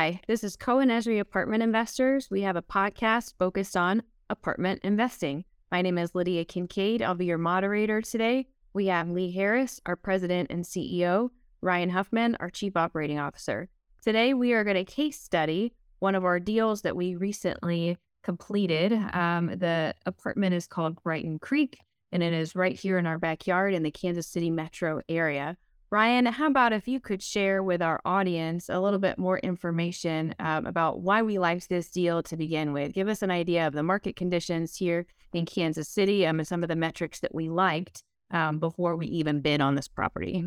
Hi, this is Cohen Esrey Apartment Investors. We have a podcast focused on apartment investing. My name is Lydia Kincaid. I'll be your moderator today. We have Lee Harris, our president and CEO, Ryan Huffman, our chief operating officer. Today, we are going to case study one of our deals that we recently completed. Um, the apartment is called Brighton Creek, and it is right here in our backyard in the Kansas City metro area. Ryan, how about if you could share with our audience a little bit more information um, about why we liked this deal to begin with? Give us an idea of the market conditions here in Kansas City um, and some of the metrics that we liked um, before we even bid on this property.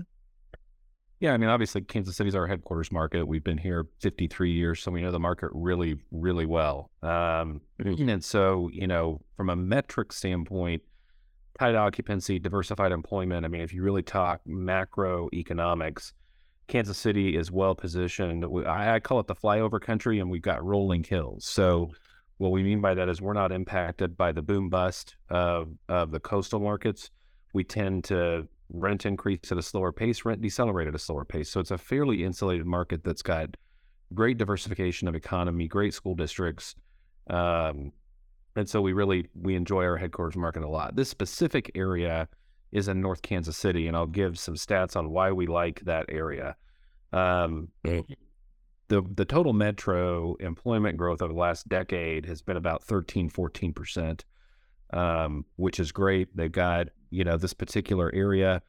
Yeah, I mean, obviously, Kansas City is our headquarters market. We've been here 53 years, so we know the market really, really well. Um, and so, you know, from a metric standpoint, tight occupancy, diversified employment. I mean, if you really talk macroeconomics, Kansas City is well positioned. I, I call it the flyover country, and we've got rolling hills. So, what we mean by that is we're not impacted by the boom bust of, of the coastal markets. We tend to rent increase at a slower pace, rent decelerate at a slower pace. So, it's a fairly insulated market that's got great diversification of economy, great school districts, um, and so we really we enjoy our headquarters market a lot. This specific area is in North Kansas City, and I'll give some stats on why we like that area. Um, the the total metro employment growth over the last decade has been about 13, 14 percent, um, which is great. They've got you know this particular area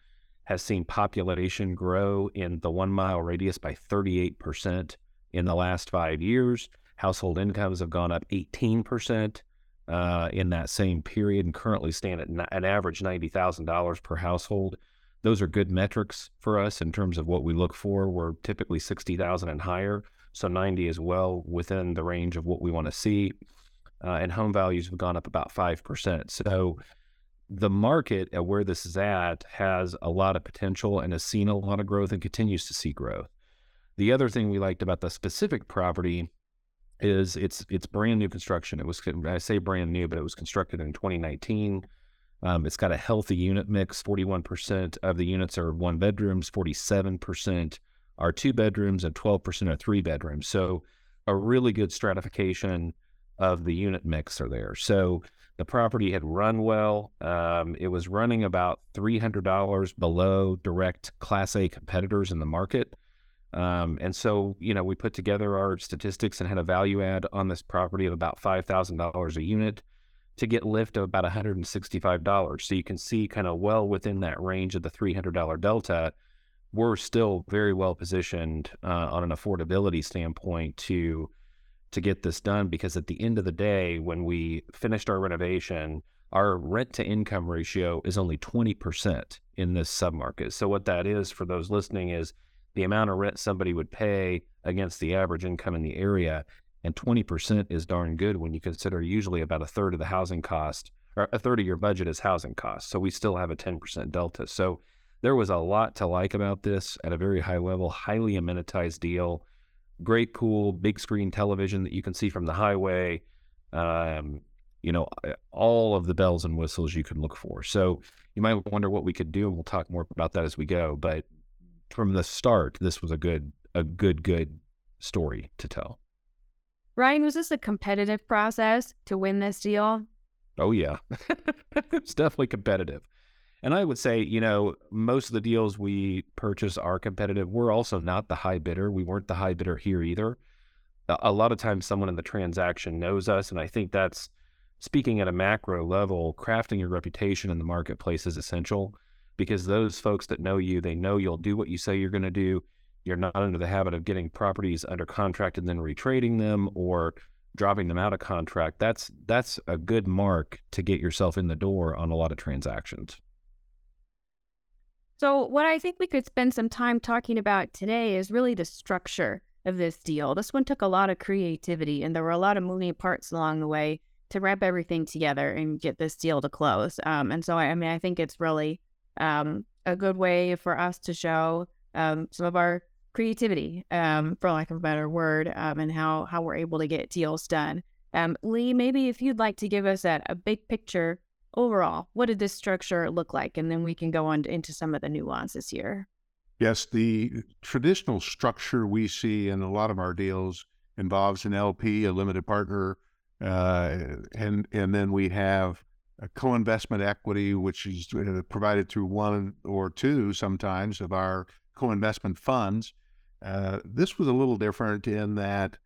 has seen population grow in the one mile radius by 38 percent in the last five years. Household incomes have gone up 18 percent uh, in that same period and currently stand at an average $90,000 per household. Those are good metrics for us in terms of what we look for. We're typically 60,000 and higher. So 90 is well within the range of what we want to see. Uh, and home values have gone up about 5%. So the market at where this is at has a lot of potential and has seen a lot of growth and continues to see growth. The other thing we liked about the specific property is it's it's brand new construction. It was I say brand new, but it was constructed in 2019. Um, it's got a healthy unit mix. 41% of the units are one bedrooms, 47% are two bedrooms, and 12% are three bedrooms. So a really good stratification of the unit mix are there. So the property had run well. Um, it was running about $300 below direct Class A competitors in the market. Um, and so, you know, we put together our statistics and had a value add on this property of about $5,000 a unit to get lift of about $165. So you can see kind of well within that range of the $300 delta. We're still very well positioned uh, on an affordability standpoint to to get this done because at the end of the day, when we finished our renovation, our rent to income ratio is only 20% in this submarket. So what that is for those listening is the amount of rent somebody would pay against the average income in the area. And 20% is darn good when you consider usually about a third of the housing cost or a third of your budget is housing costs. So we still have a 10% delta. So there was a lot to like about this at a very high level, highly amenitized deal, great pool, big screen television that you can see from the highway. Um, you know, all of the bells and whistles you could look for. So you might wonder what we could do, and we'll talk more about that as we go. But from the start, this was a good, a good, good story to tell. Ryan, was this a competitive process to win this deal? Oh yeah, it's definitely competitive. And I would say, you know, most of the deals we purchase are competitive. We're also not the high bidder. We weren't the high bidder here either. A lot of times, someone in the transaction knows us, and I think that's speaking at a macro level. Crafting your reputation in the marketplace is essential because those folks that know you, they know you'll do what you say you're going to do. You're not under the habit of getting properties under contract and then retrading them or dropping them out of contract. That's that's a good mark to get yourself in the door on a lot of transactions. So, what I think we could spend some time talking about today is really the structure of this deal. This one took a lot of creativity, and there were a lot of moving parts along the way to wrap everything together and get this deal to close. Um, and so, I, I mean, I think it's really um, a good way for us to show um, some of our creativity, um, for lack of a better word, um, and how how we're able to get deals done. Um, Lee, maybe if you'd like to give us that a big picture overall, what did this structure look like, and then we can go on into some of the nuances here. Yes, the traditional structure we see in a lot of our deals involves an LP, a limited partner, uh, and and then we have a co-investment equity, which is uh, provided through one or two sometimes of our co-investment funds. Uh, this was a little different in that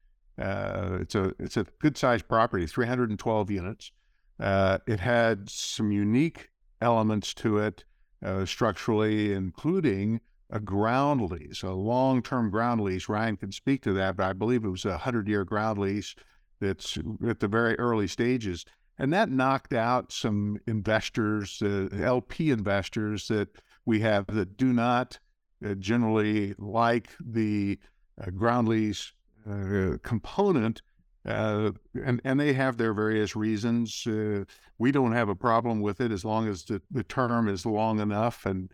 uh, it's a it's a good sized property, 312 units. Uh, it had some unique elements to it uh, structurally, including a ground lease, a long term ground lease. Ryan can speak to that, but I believe it was a 100 year ground lease that's at the very early stages. And that knocked out some investors, uh, LP investors that we have that do not uh, generally like the uh, ground lease uh, component. Uh, and, and they have their various reasons. Uh, we don't have a problem with it as long as the, the term is long enough and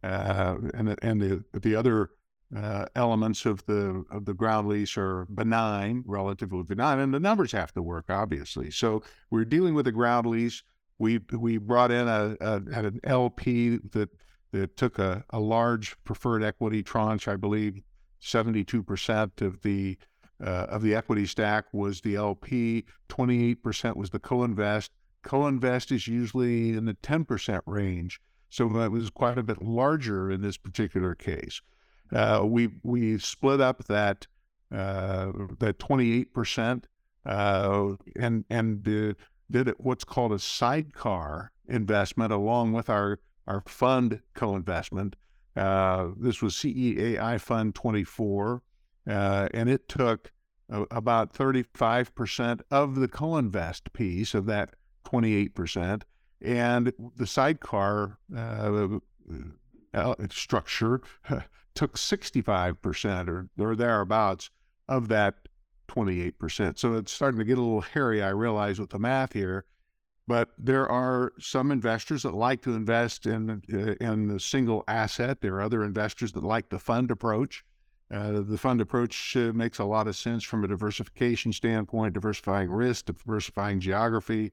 and and the the other uh, elements of the of the ground lease are benign, relatively benign, and the numbers have to work, obviously. So we're dealing with a ground lease. We we brought in a, a an LP that that took a, a large preferred equity tranche, I believe, seventy two percent of the uh, of the equity stack was the LP, twenty eight percent was the co-invest. Co-invest is usually in the ten percent range, so it was quite a bit larger in this particular case. Uh, we we split up that uh, that 28 percent uh, and and did what's called a sidecar investment along with our our fund co-investment. Uh, this was CEAI Fund 24, uh, and it took about 35 percent of the co-invest piece of that 28 percent, and the sidecar structure took 65% or, or thereabouts of that 28%. So it's starting to get a little hairy, I realize, with the math here. But there are some investors that like to invest in uh, in the single asset. There are other investors that like the fund approach. Uh, the fund approach uh, makes a lot of sense from a diversification standpoint, diversifying risk, diversifying geography,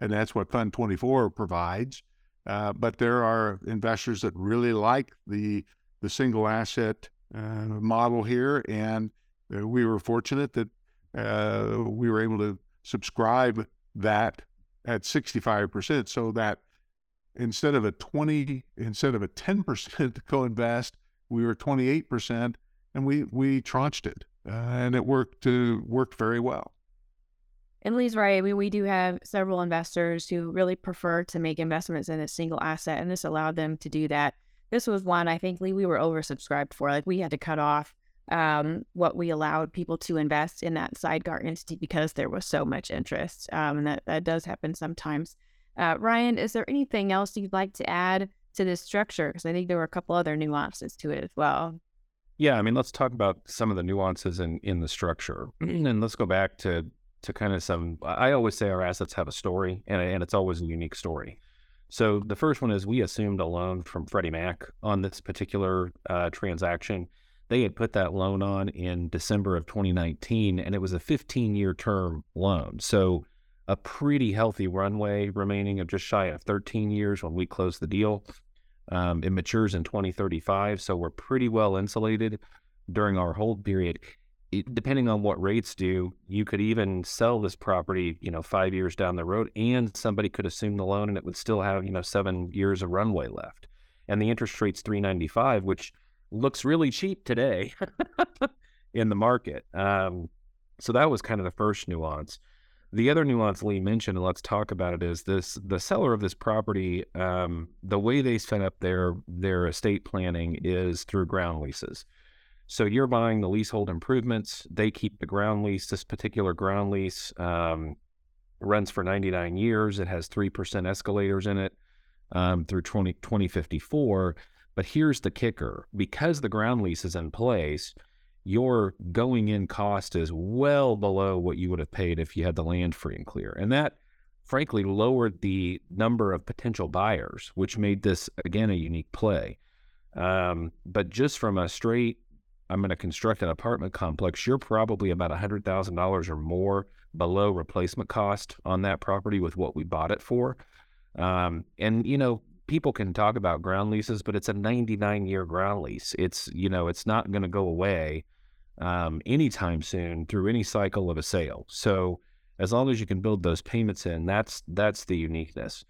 and that's what Fund 24 provides. Uh, but there are investors that really like the the single asset uh, model here, and uh, we were fortunate that uh, we were able to subscribe that at 65%, so that instead of a 20, instead of a 10% co-invest, we were 28%, and we we tranched it, uh, and it worked worked very well. And Lee's right. Mean, we do have several investors who really prefer to make investments in a single asset, and this allowed them to do that. This was one I think Lee we were oversubscribed for. Like we had to cut off um, what we allowed people to invest in that sidecar entity because there was so much interest, um, and that that does happen sometimes. Uh, Ryan, is there anything else you'd like to add to this structure? Because I think there were a couple other nuances to it as well. Yeah, I mean, let's talk about some of the nuances in in the structure, and let's go back to to kind of some. I always say our assets have a story, and and it's always a unique story. So the first one is we assumed a loan from Freddie Mac on this particular uh, transaction. They had put that loan on in December of 2019, and it was a 15 year term loan. So a pretty healthy runway remaining of just shy of 13 years when we close the deal. Um, it matures in 2035, so we're pretty well insulated during our hold period depending on what rates do, you could even sell this property, you know, five years down the road, and somebody could assume the loan, and it would still have, you know, seven years of runway left. And the interest rate's three ninety five, which looks really cheap today in the market. Um, so that was kind of the first nuance. The other nuance Lee mentioned, and let's talk about it, is this: the seller of this property, um, the way they set up their their estate planning is through ground leases. So you're buying the leasehold improvements. They keep the ground lease. This particular ground lease um, runs for 99 years. It has 3% escalators in it um, through 20, 2054. But here's the kicker because the ground lease is in place, your going in cost is well below what you would have paid if you had the land free and clear. And that, frankly, lowered the number of potential buyers, which made this, again, a unique play. Um, but just from a straight I'm going to construct an apartment complex, you're probably about $100,000 or more below replacement cost on that property with what we bought it for. Um, and, you know, people can talk about ground leases, but it's a 99 year ground lease. It's, you know, it's not going to go away. um, anytime soon through any cycle of a sale. So as long as you can build those payments in, that's that's the uniqueness.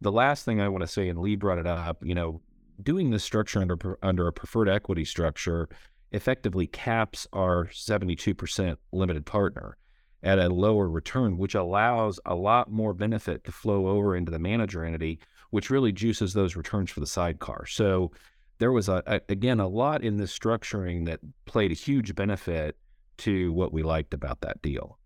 The last thing I want to say, and Lee brought it up, you know, doing this structure under under a preferred equity structure effectively caps our 72% limited partner at a lower return, which allows a lot more benefit to flow over into the manager entity, which really juices those returns for the sidecar. So there was a, a, again a lot in this structuring that played a huge benefit to what we liked about that deal.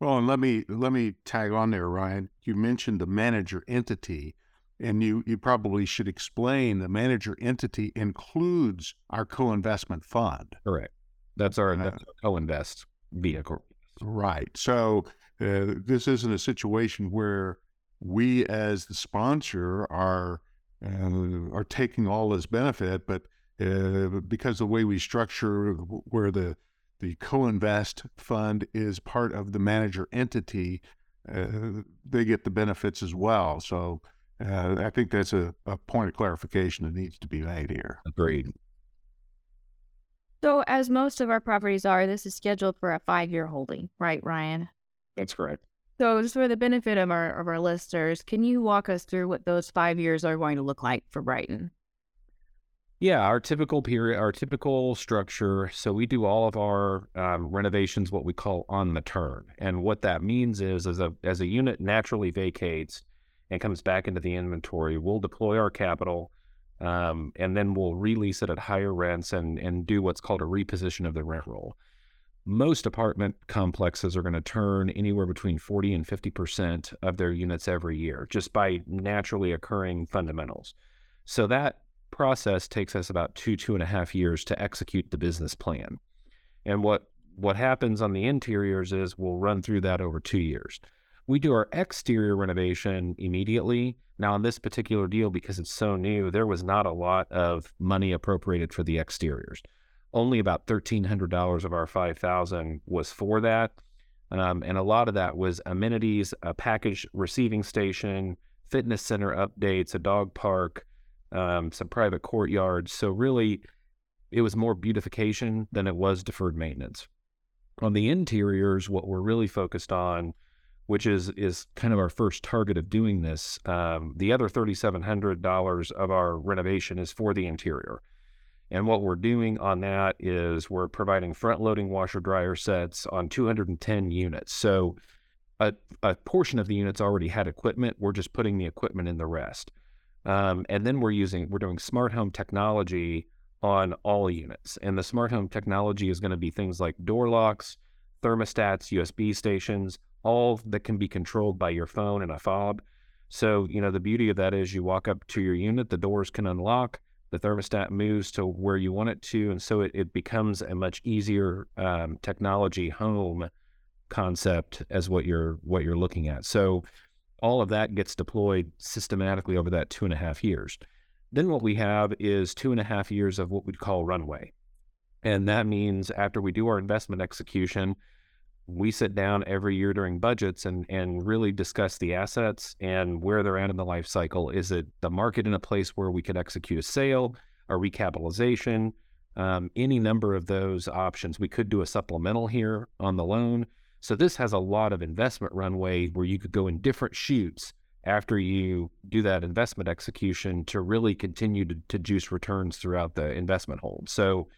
Well, and let me let me tag on there, Ryan. You mentioned the manager entity, and you you probably should explain the manager entity includes our co-investment fund. Correct. That's our, uh, that's our co-invest vehicle. Right. So uh, this isn't a situation where we, as the sponsor, are uh, are taking all this benefit, but uh, because the way we structure where the the co-invest fund is part of the manager entity, uh, they get the benefits as well. So uh, I think that's a, a point of clarification that needs to be made here. Agreed. So, as most of our properties are, this is scheduled for a five-year holding, right, Ryan? That's correct. So, just for the benefit of our of our listeners, can you walk us through what those five years are going to look like for Brighton? Yeah, our typical period, our typical structure. So we do all of our um, renovations, what we call on the turn, and what that means is, as a as a unit naturally vacates and comes back into the inventory, we'll deploy our capital, um, and then we'll release it at higher rents and and do what's called a reposition of the rent roll most apartment complexes are going to turn anywhere between 40 and 50% of their units every year just by naturally occurring fundamentals. So that process takes us about two, two and a half years to execute the business plan. And what what happens on the interiors is we'll run through that over two years. We do our exterior renovation immediately. Now, on this particular deal, because it's so new, there was not a lot of money appropriated for the exteriors only about $1,300 of our 5000 was for that. Um, and a lot of that was amenities, a package receiving station, fitness center updates, a dog park, um, some private courtyards. So really, it was more beautification than it was deferred maintenance. On the interiors, what we're really focused on, which is is kind of our first target of doing this, um, the other thirty seven hundred dollars of our renovation is for the interior. And what we're doing on that is we're providing front loading washer dryer sets on 210 units. So a, a portion of the units already had equipment. We're just putting the equipment in the rest. Um, and then we're using, we're doing smart home technology on all units. And the smart home technology is going to be things like door locks, thermostats, USB stations, all that can be controlled by your phone and a fob. So, you know, the beauty of that is you walk up to your unit, the doors can unlock the thermostat moves to where you want it to, and so it, it becomes a much easier um, technology home concept as what you're what you're looking at. So all of that gets deployed systematically over that two and a half years. Then what we have is two and a half years of what we'd call runway. And that means after we do our investment execution, we sit down every year during budgets and and really discuss the assets and where they're at in the life cycle. Is it the market in a place where we could execute a sale, a recapitalization, um, any number of those options? We could do a supplemental here on the loan. So this has a lot of investment runway where you could go in different shoots after you do that investment execution to really continue to, to juice returns throughout the investment hold. So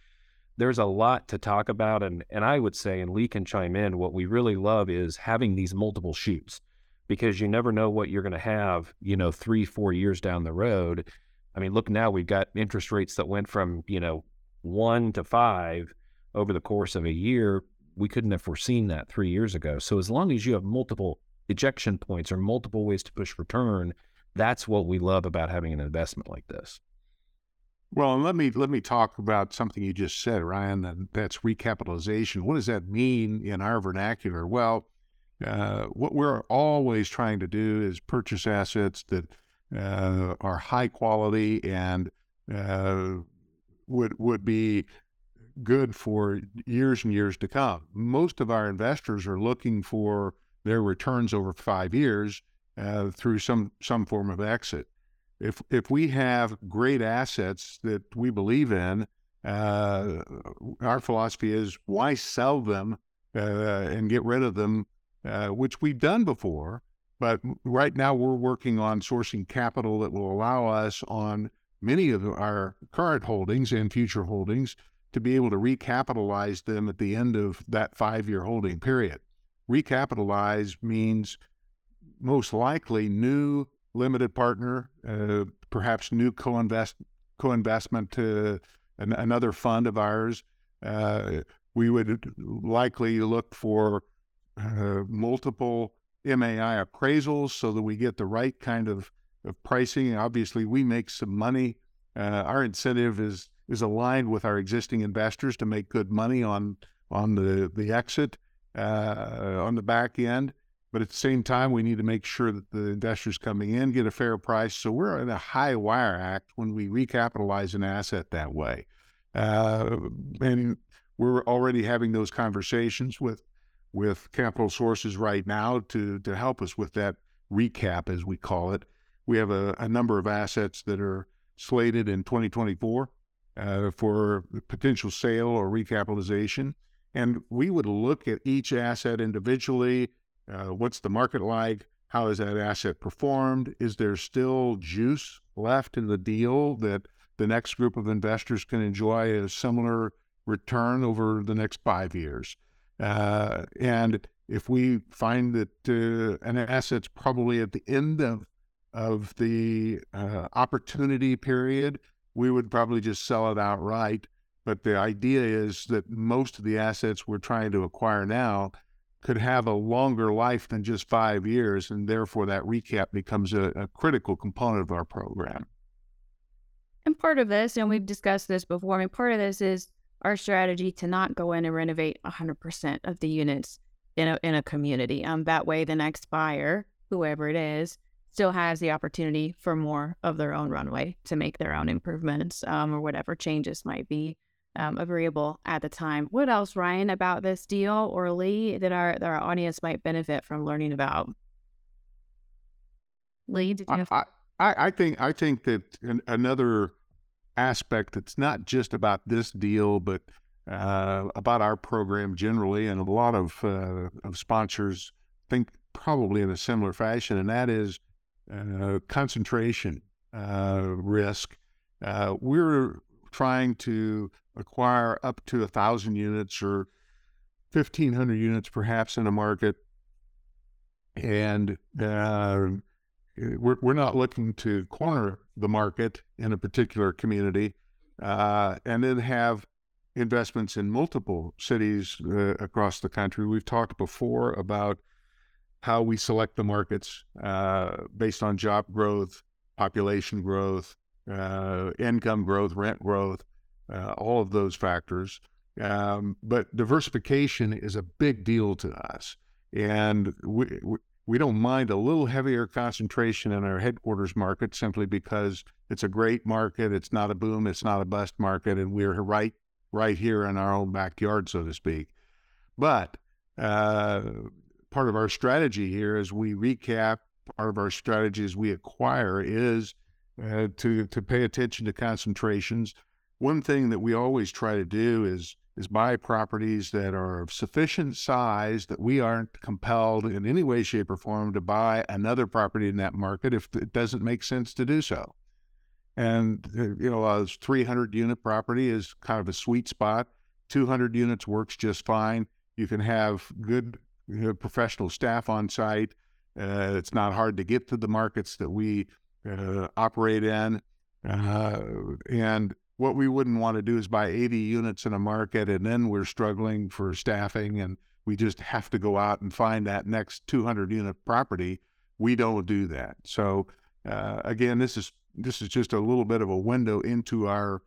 there's a lot to talk about. And, and I would say, and Lee can chime in, what we really love is having these multiple shoots because you never know what you're going to have, you know, three, four years down the road. I mean, look now, we've got interest rates that went from, you know, one to five over the course of a year. We couldn't have foreseen that three years ago. So as long as you have multiple ejection points or multiple ways to push return, that's what we love about having an investment like this. Well, and let me let me talk about something you just said, Ryan. And that's recapitalization. What does that mean in our vernacular? Well, uh, what we're always trying to do is purchase assets that uh, are high quality and uh, would would be good for years and years to come. Most of our investors are looking for their returns over five years uh, through some some form of exit if if we have great assets that we believe in uh, our philosophy is why sell them uh, and get rid of them, uh, which we've done before. But right now, we're working on sourcing capital that will allow us on many of our current holdings and future holdings to be able to recapitalize them at the end of that five year holding period. Recapitalize means most likely new limited partner, uh, perhaps new co-invest co-investment to an, another fund of ours. Uh, we would likely look for uh, multiple MAI appraisals so that we get the right kind of, of pricing. Obviously, we make some money. Uh, our incentive is is aligned with our existing investors to make good money on on the the exit uh, on the back end. But at the same time, we need to make sure that the investors coming in get a fair price. So we're in a high wire act when we recapitalize an asset that way. Uh, and we're already having those conversations with with capital sources right now to to help us with that recap, as we call it. We have a, a number of assets that are slated in 2024 uh, for potential sale or recapitalization. And we would look at each asset individually uh, what's the market like? How has that asset performed? Is there still juice left in the deal that the next group of investors can enjoy a similar return over the next five years? Uh, and if we find that uh, an asset's probably at the end of of the uh, opportunity period, we would probably just sell it outright. But the idea is that most of the assets we're trying to acquire now could have a longer life than just five years, and therefore that recap becomes a, a critical component of our program. And part of this, and we've discussed this before, I mean, part of this is our strategy to not go in and renovate 100% of the units in a, in a community. Um, that way, the next buyer, whoever it is, still has the opportunity for more of their own runway to make their own improvements um, or whatever changes might be um, agreeable at the time. What else, Ryan, about this deal or Lee that our that our audience might benefit from learning about? Lee, did you? Have- I, I, I think I think that another aspect that's not just about this deal, but uh, about our program generally, and a lot of uh, of sponsors think probably in a similar fashion, and that is uh, concentration uh, risk. Uh, we're trying to acquire up to a thousand units or 1500 units perhaps in a market. And uh, we're, we're not looking to corner the market in a particular community uh, and then have investments in multiple cities uh, across the country. We've talked before about how we select the markets uh, based on job growth population growth uh, income growth rent growth uh, all of those factors. Um, but diversification is a big deal to us. And we, we, we don't mind a little heavier concentration in our headquarters market simply because it's a great market. It's not a boom, it's not a bust market, and we're right right here in our own backyard, so to speak. But uh, part of our strategy here, as we recap, part of our strategy as we acquire is uh, to to pay attention to concentrations one thing that we always try to do is is buy properties that are of sufficient size that we aren't compelled in any way, shape, or form to buy another property in that market if it doesn't make sense to do so. And uh, you know, a 300 unit property is kind of a sweet spot. 200 units works just fine. You can have good you know, professional staff on site. Uh, it's not hard to get to the markets that we uh, operate in, uh, and what we wouldn't want to do is buy 80 units in a market and then we're struggling for staffing and we just have to go out and find that next 200 unit property. We don't do that. So uh, again, this is this is just a little bit of a window into our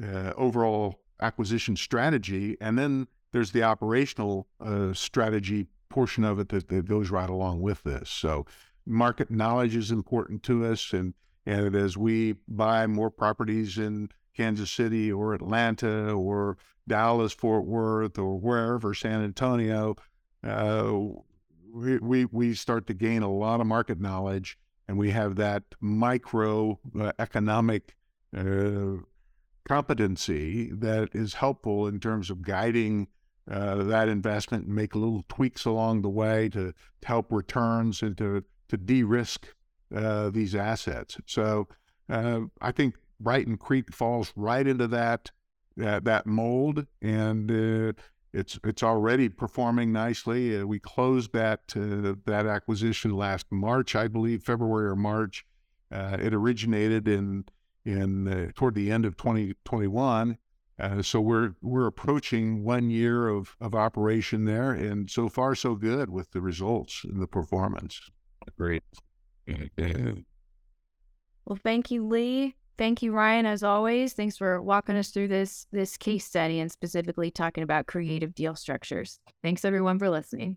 uh, overall acquisition strategy, and then there's the operational uh, strategy portion of it that, that goes right along with this. So market knowledge is important to us, and and as we buy more properties in Kansas City or Atlanta or Dallas, Fort Worth, or wherever, San Antonio, uh, we, we, we start to gain a lot of market knowledge and we have that micro uh, economic uh, competency that is helpful in terms of guiding uh, that investment and make little tweaks along the way to, to help returns and to to de-risk uh, these assets. So uh, I think Brighton Creek falls right into that that, that mold, and uh, it's it's already performing nicely. Uh, we closed that uh, that acquisition last March, I believe, February or March. Uh, it originated in in uh, toward the end of 2021. Uh, so we're we're approaching one year of, of operation there, and so far so good with the results and the performance. Great. Well, thank you, Lee. Thank you, Ryan, as always. Thanks for walking us through this this case study and specifically talking about creative deal structures. Thanks everyone for listening.